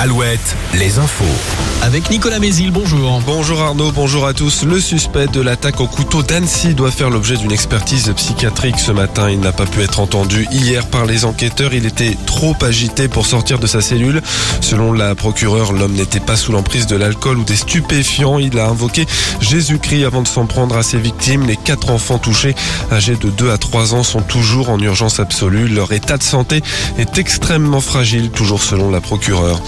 Alouette, les infos. Avec Nicolas Mézil, bonjour. Bonjour Arnaud, bonjour à tous. Le suspect de l'attaque au couteau d'Annecy doit faire l'objet d'une expertise psychiatrique ce matin. Il n'a pas pu être entendu hier par les enquêteurs. Il était trop agité pour sortir de sa cellule. Selon la procureure, l'homme n'était pas sous l'emprise de l'alcool ou des stupéfiants. Il a invoqué Jésus-Christ avant de s'en prendre à ses victimes. Les quatre enfants touchés, âgés de 2 à 3 ans, sont toujours en urgence absolue. Leur état de santé est extrêmement fragile, toujours selon la procureure.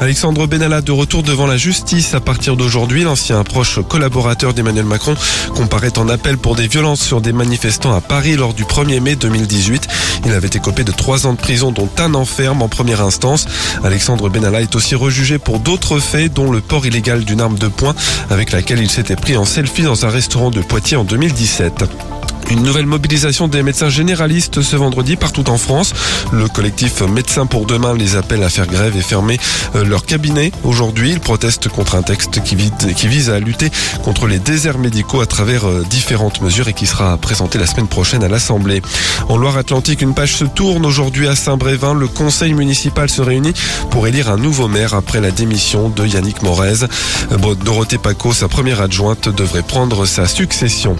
Alexandre Benalla de retour devant la justice à partir d'aujourd'hui. L'ancien proche collaborateur d'Emmanuel Macron comparaît en appel pour des violences sur des manifestants à Paris lors du 1er mai 2018. Il avait été copé de trois ans de prison dont un enferme en première instance. Alexandre Benalla est aussi rejugé pour d'autres faits dont le port illégal d'une arme de poing avec laquelle il s'était pris en selfie dans un restaurant de Poitiers en 2017. Une nouvelle mobilisation des médecins généralistes ce vendredi partout en France. Le collectif Médecins pour demain les appelle à faire grève et fermer euh, leur cabinet. Aujourd'hui, ils protestent contre un texte qui vise à lutter contre les déserts médicaux à travers euh, différentes mesures et qui sera présenté la semaine prochaine à l'Assemblée. En Loire-Atlantique, une page se tourne aujourd'hui à Saint-Brévin. Le conseil municipal se réunit pour élire un nouveau maire après la démission de Yannick Morez. Euh, Dorothée Paco, sa première adjointe, devrait prendre sa succession.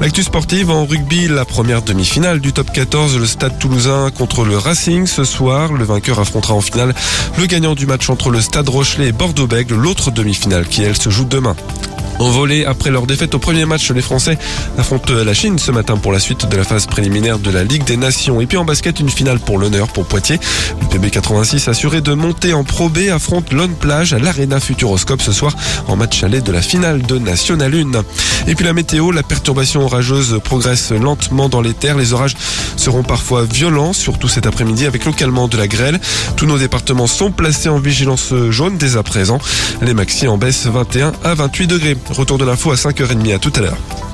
L'actu sportive en rugby, la première demi-finale du top 14, le Stade toulousain contre le Racing ce soir. Le vainqueur affrontera en finale le gagnant du match entre le Stade Rochelet et Bordeaux-Bègles, l'autre demi-finale qui elle se joue demain. En volée, après leur défaite au premier match, les Français affrontent la Chine ce matin pour la suite de la phase préliminaire de la Ligue des Nations. Et puis en basket, une finale pour l'honneur pour Poitiers. Le PB86 assuré de monter en Pro B affronte Lone Plage à l'Arena Futuroscope ce soir en match aller de la finale de National 1. Et puis la météo, la perturbation orageuse progresse lentement dans les terres. Les orages seront parfois violents, surtout cet après-midi avec localement de la grêle. Tous nos départements sont placés en vigilance jaune dès à présent. Les maxi en baisse 21 à 28 degrés. Retour de l'info à 5h30. À tout à l'heure.